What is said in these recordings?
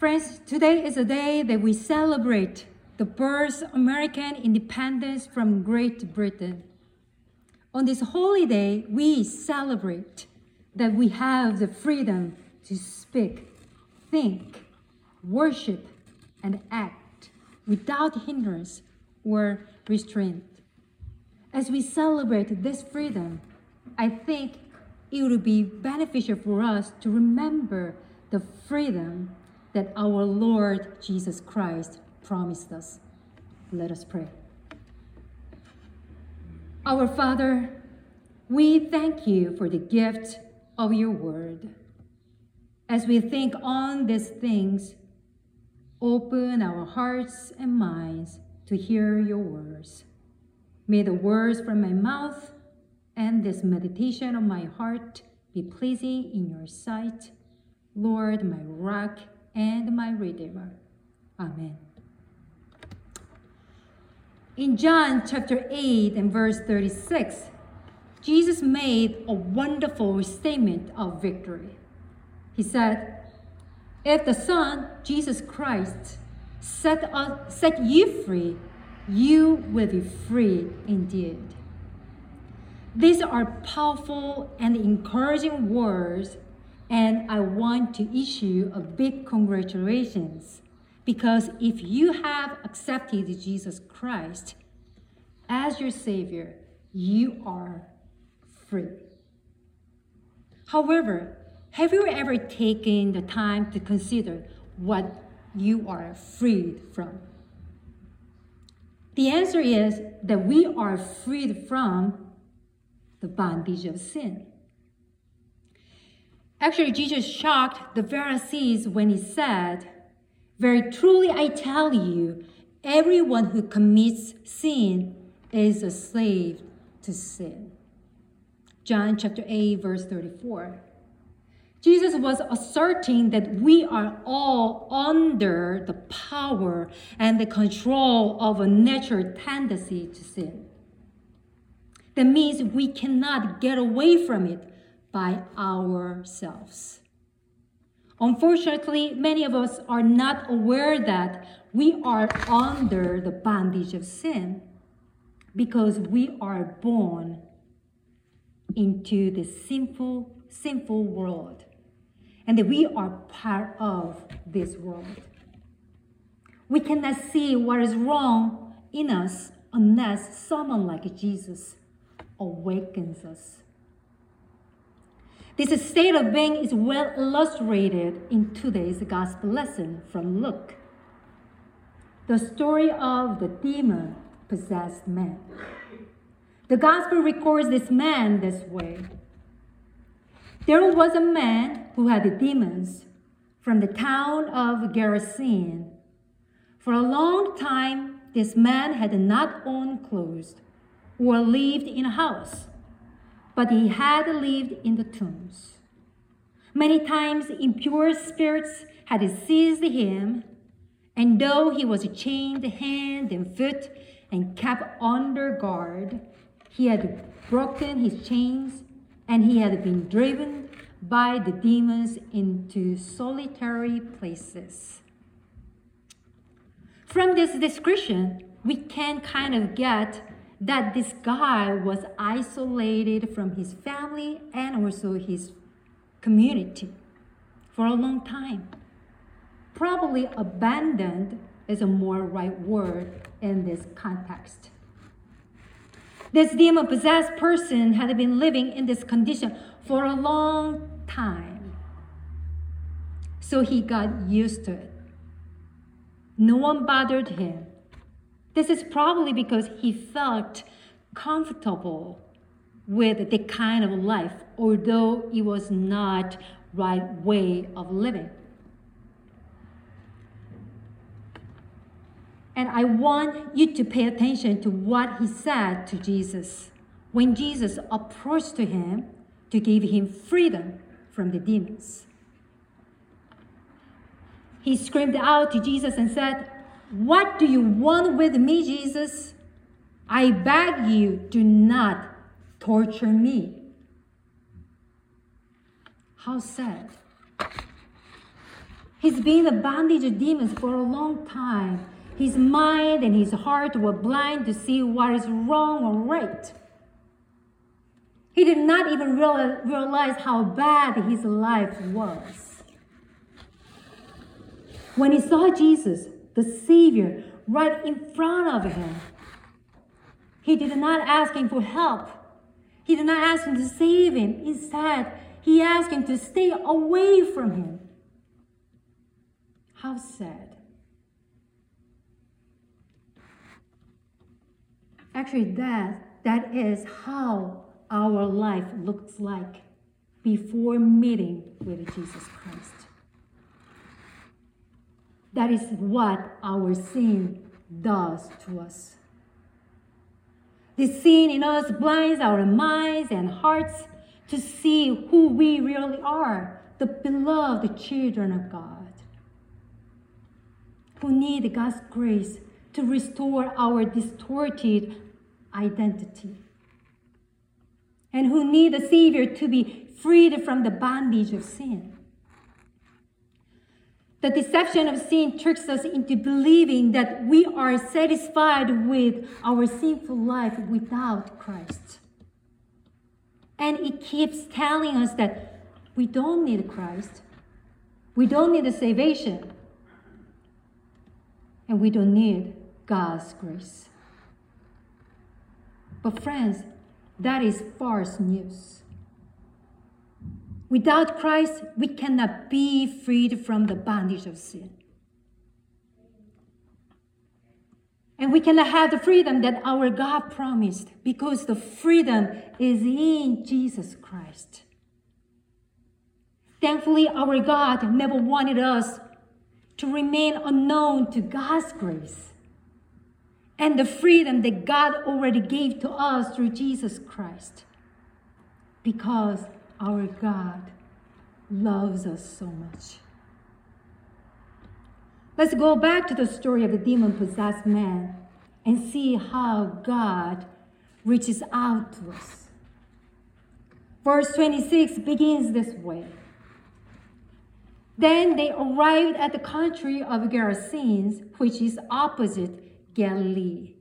Friends, today is a day that we celebrate the birth of American independence from Great Britain. On this holy day, we celebrate that we have the freedom to speak, think, worship, and act without hindrance or restraint. As we celebrate this freedom, I think it would be beneficial for us to remember the freedom that our Lord Jesus Christ promised us. Let us pray. Our Father, we thank you for the gift of your word. As we think on these things, open our hearts and minds to hear your words. May the words from my mouth and this meditation of my heart be pleasing in your sight, Lord, my rock and my redeemer. Amen. In John chapter 8 and verse 36, Jesus made a wonderful statement of victory. He said, If the Son, Jesus Christ, set, us, set you free, you will be free indeed. These are powerful and encouraging words, and I want to issue a big congratulations because if you have accepted Jesus Christ as your Savior, you are free. However, have you ever taken the time to consider what you are freed from? The answer is that we are freed from the bondage of sin. Actually, Jesus shocked the Pharisees when he said, very truly I tell you, everyone who commits sin is a slave to sin. John chapter 8, verse 34. Jesus was asserting that we are all under the power and the control of a natural tendency to sin. That means we cannot get away from it by ourselves. Unfortunately, many of us are not aware that we are under the bondage of sin because we are born into the sinful, sinful world and that we are part of this world. We cannot see what is wrong in us unless someone like Jesus awakens us. This state of being is well illustrated in today's gospel lesson from Luke. The story of the demon possessed man. The gospel records this man this way. There was a man who had demons from the town of Gerasene. For a long time, this man had not owned clothes or lived in a house but he had lived in the tombs. Many times impure spirits had seized him, and though he was chained hand and foot and kept under guard, he had broken his chains and he had been driven by the demons into solitary places. From this description, we can kind of get that this guy was isolated from his family and also his community for a long time. Probably abandoned is a more right word in this context. This demon possessed person had been living in this condition for a long time. So he got used to it. No one bothered him. This is probably because he felt comfortable with the kind of life, although it was not right way of living. And I want you to pay attention to what he said to Jesus when Jesus approached to him to give him freedom from the demons. He screamed out to Jesus and said, what do you want with me, Jesus? I beg you, do not torture me. How sad. He's been a bondage of demons for a long time. His mind and his heart were blind to see what is wrong or right. He did not even realize how bad his life was. When he saw Jesus, the Savior, right in front of him, he did not ask him for help. He did not ask him to save him. Instead, he asked him to stay away from him. How sad. Actually, that, that is how our life looks like before meeting with Jesus Christ. That is what our sin does to us. The sin in us blinds our minds and hearts to see who we really are, the beloved children of God, who need God's grace to restore our distorted identity, and who need a Savior to be freed from the bondage of sin. The deception of sin tricks us into believing that we are satisfied with our sinful life without Christ. And it keeps telling us that we don't need Christ, we don't need salvation, and we don't need God's grace. But, friends, that is false news. Without Christ, we cannot be freed from the bondage of sin. And we cannot have the freedom that our God promised because the freedom is in Jesus Christ. Thankfully, our God never wanted us to remain unknown to God's grace and the freedom that God already gave to us through Jesus Christ. Because our God loves us so much. Let's go back to the story of the demon possessed man and see how God reaches out to us. Verse 26 begins this way. Then they arrived at the country of Gerasenes, which is opposite Galilee.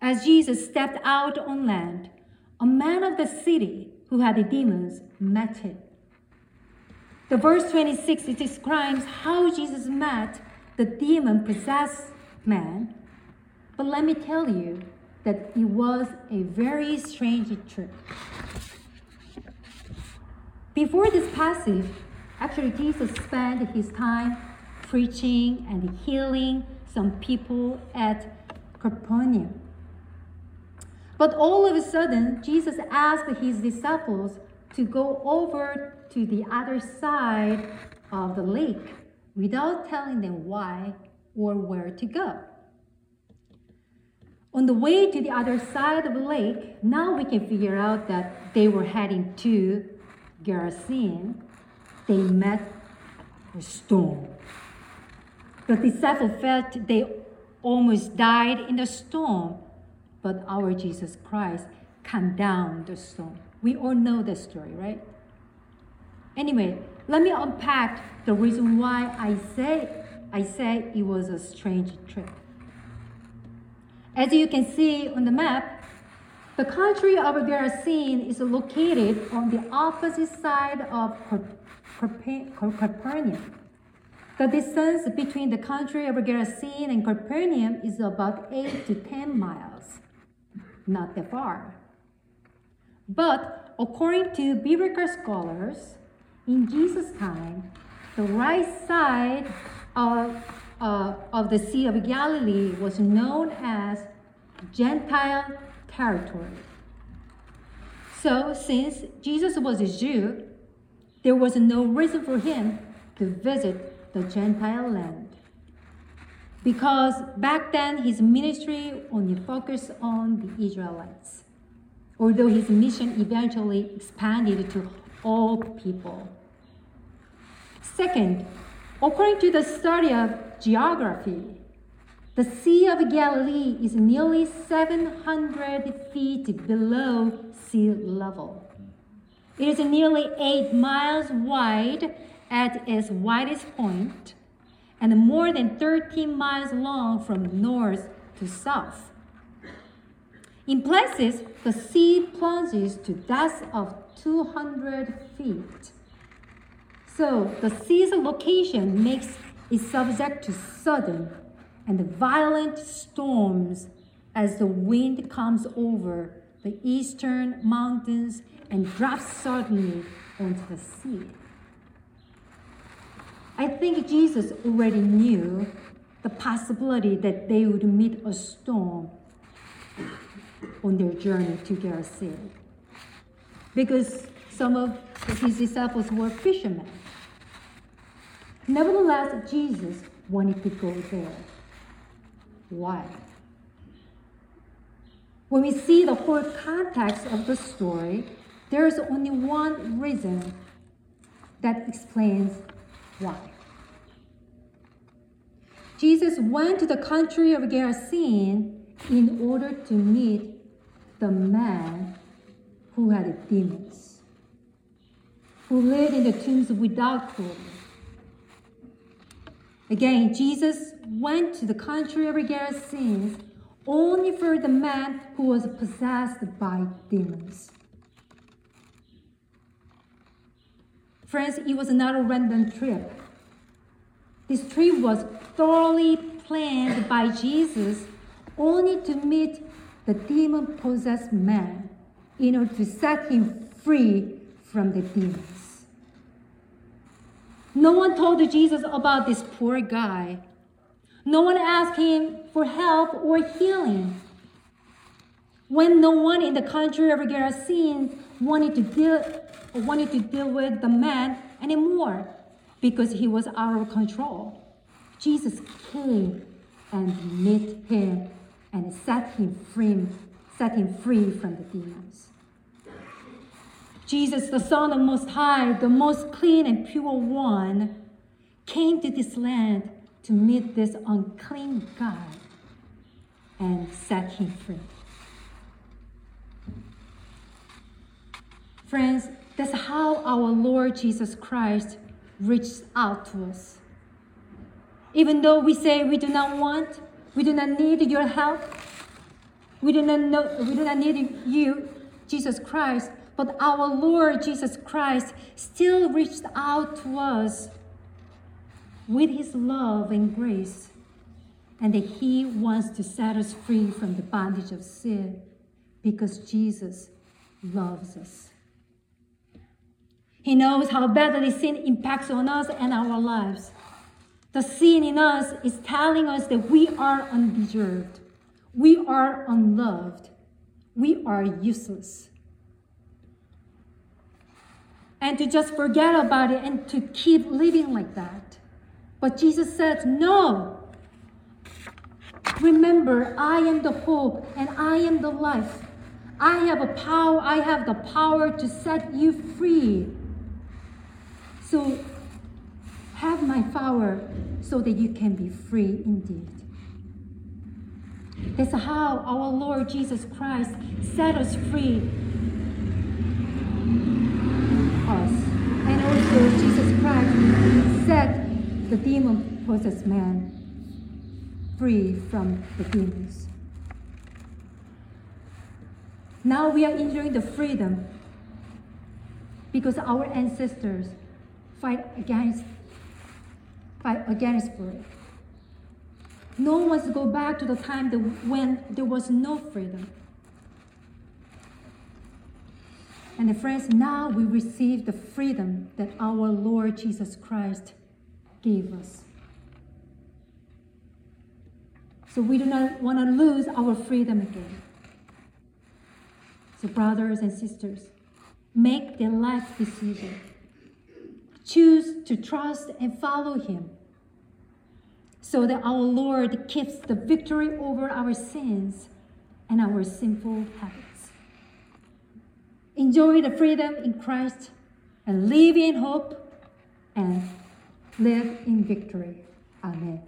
As Jesus stepped out on land, a man of the city who had the demons met him. The verse 26 it describes how Jesus met the demon possessed man. But let me tell you that it was a very strange trip. Before this passage, actually Jesus spent his time preaching and healing some people at Capernaum. But all of a sudden, Jesus asked his disciples to go over to the other side of the lake without telling them why or where to go. On the way to the other side of the lake, now we can figure out that they were heading to Gerasene. They met a storm. The disciples felt they almost died in the storm but our Jesus Christ calmed down the storm. We all know the story, right? Anyway, let me unpack the reason why I say I say it was a strange trip. As you can see on the map, the country of Gerasene is located on the opposite side of Capernaum. The distance between the country of Gerasene and Capernaum is about 8 to 10 miles not that far. But according to biblical scholars, in Jesus' time, the right side of, uh, of the Sea of Galilee was known as Gentile territory. So, since Jesus was a Jew, there was no reason for him to visit the Gentile land because back then his ministry only focused on the Israelites, although his mission eventually expanded to all people. Second, according to the study of geography, the Sea of Galilee is nearly 700 feet below sea level. It is nearly 8 miles wide at its widest point and more than 13 miles long from north to south. In places, the sea plunges to depths of 200 feet. So the sea's location makes it subject to sudden and violent storms as the wind comes over the eastern mountains and drops suddenly onto the sea. I think Jesus already knew the possibility that they would meet a storm on their journey to Gerasene because some of his disciples were fishermen. Nevertheless, Jesus wanted to go there. Why? When we see the whole context of the story, there is only one reason that explains why. Jesus went to the country of Gerasene in order to meet the man who had demons, who lived in the tombs without clothing. Again, Jesus went to the country of Gerasene only for the man who was possessed by demons. Friends, it was not a random trip. This trip was thoroughly planned by Jesus only to meet the demon possessed man in order to set him free from the demons. No one told Jesus about this poor guy. No one asked him for help or healing. When no one in the country of Gerasene wanted to deal wanted to deal with the man anymore because he was out of control. Jesus came and met him and set him free, set him free from the demons. Jesus, the Son of Most High, the most clean and pure one, came to this land to meet this unclean guy and set him free. Friends, that's how our Lord Jesus Christ reached out to us. Even though we say we do not want, we do not need your help, we do not, know, we do not need you, Jesus Christ, but our Lord Jesus Christ still reached out to us with his love and grace, and that he wants to set us free from the bondage of sin because Jesus loves us. He knows how badly sin impacts on us and our lives. The sin in us is telling us that we are undeserved, we are unloved, we are useless. And to just forget about it and to keep living like that. But Jesus said, No. Remember, I am the hope and I am the life. I have a power, I have the power to set you free. So have my power so that you can be free indeed. That's how our Lord Jesus Christ set us free. Us. And also Jesus Christ set the demon possessed man free from the demons. Now we are enjoying the freedom because our ancestors fight against fight against it. No one wants to go back to the time that when there was no freedom. And friends, now we receive the freedom that our Lord Jesus Christ gave us. So we do not want to lose our freedom again. So, brothers and sisters, make the life decision choose to trust and follow Him so that our Lord keeps the victory over our sins and our sinful habits. Enjoy the freedom in Christ and live in hope and live in victory. Amen.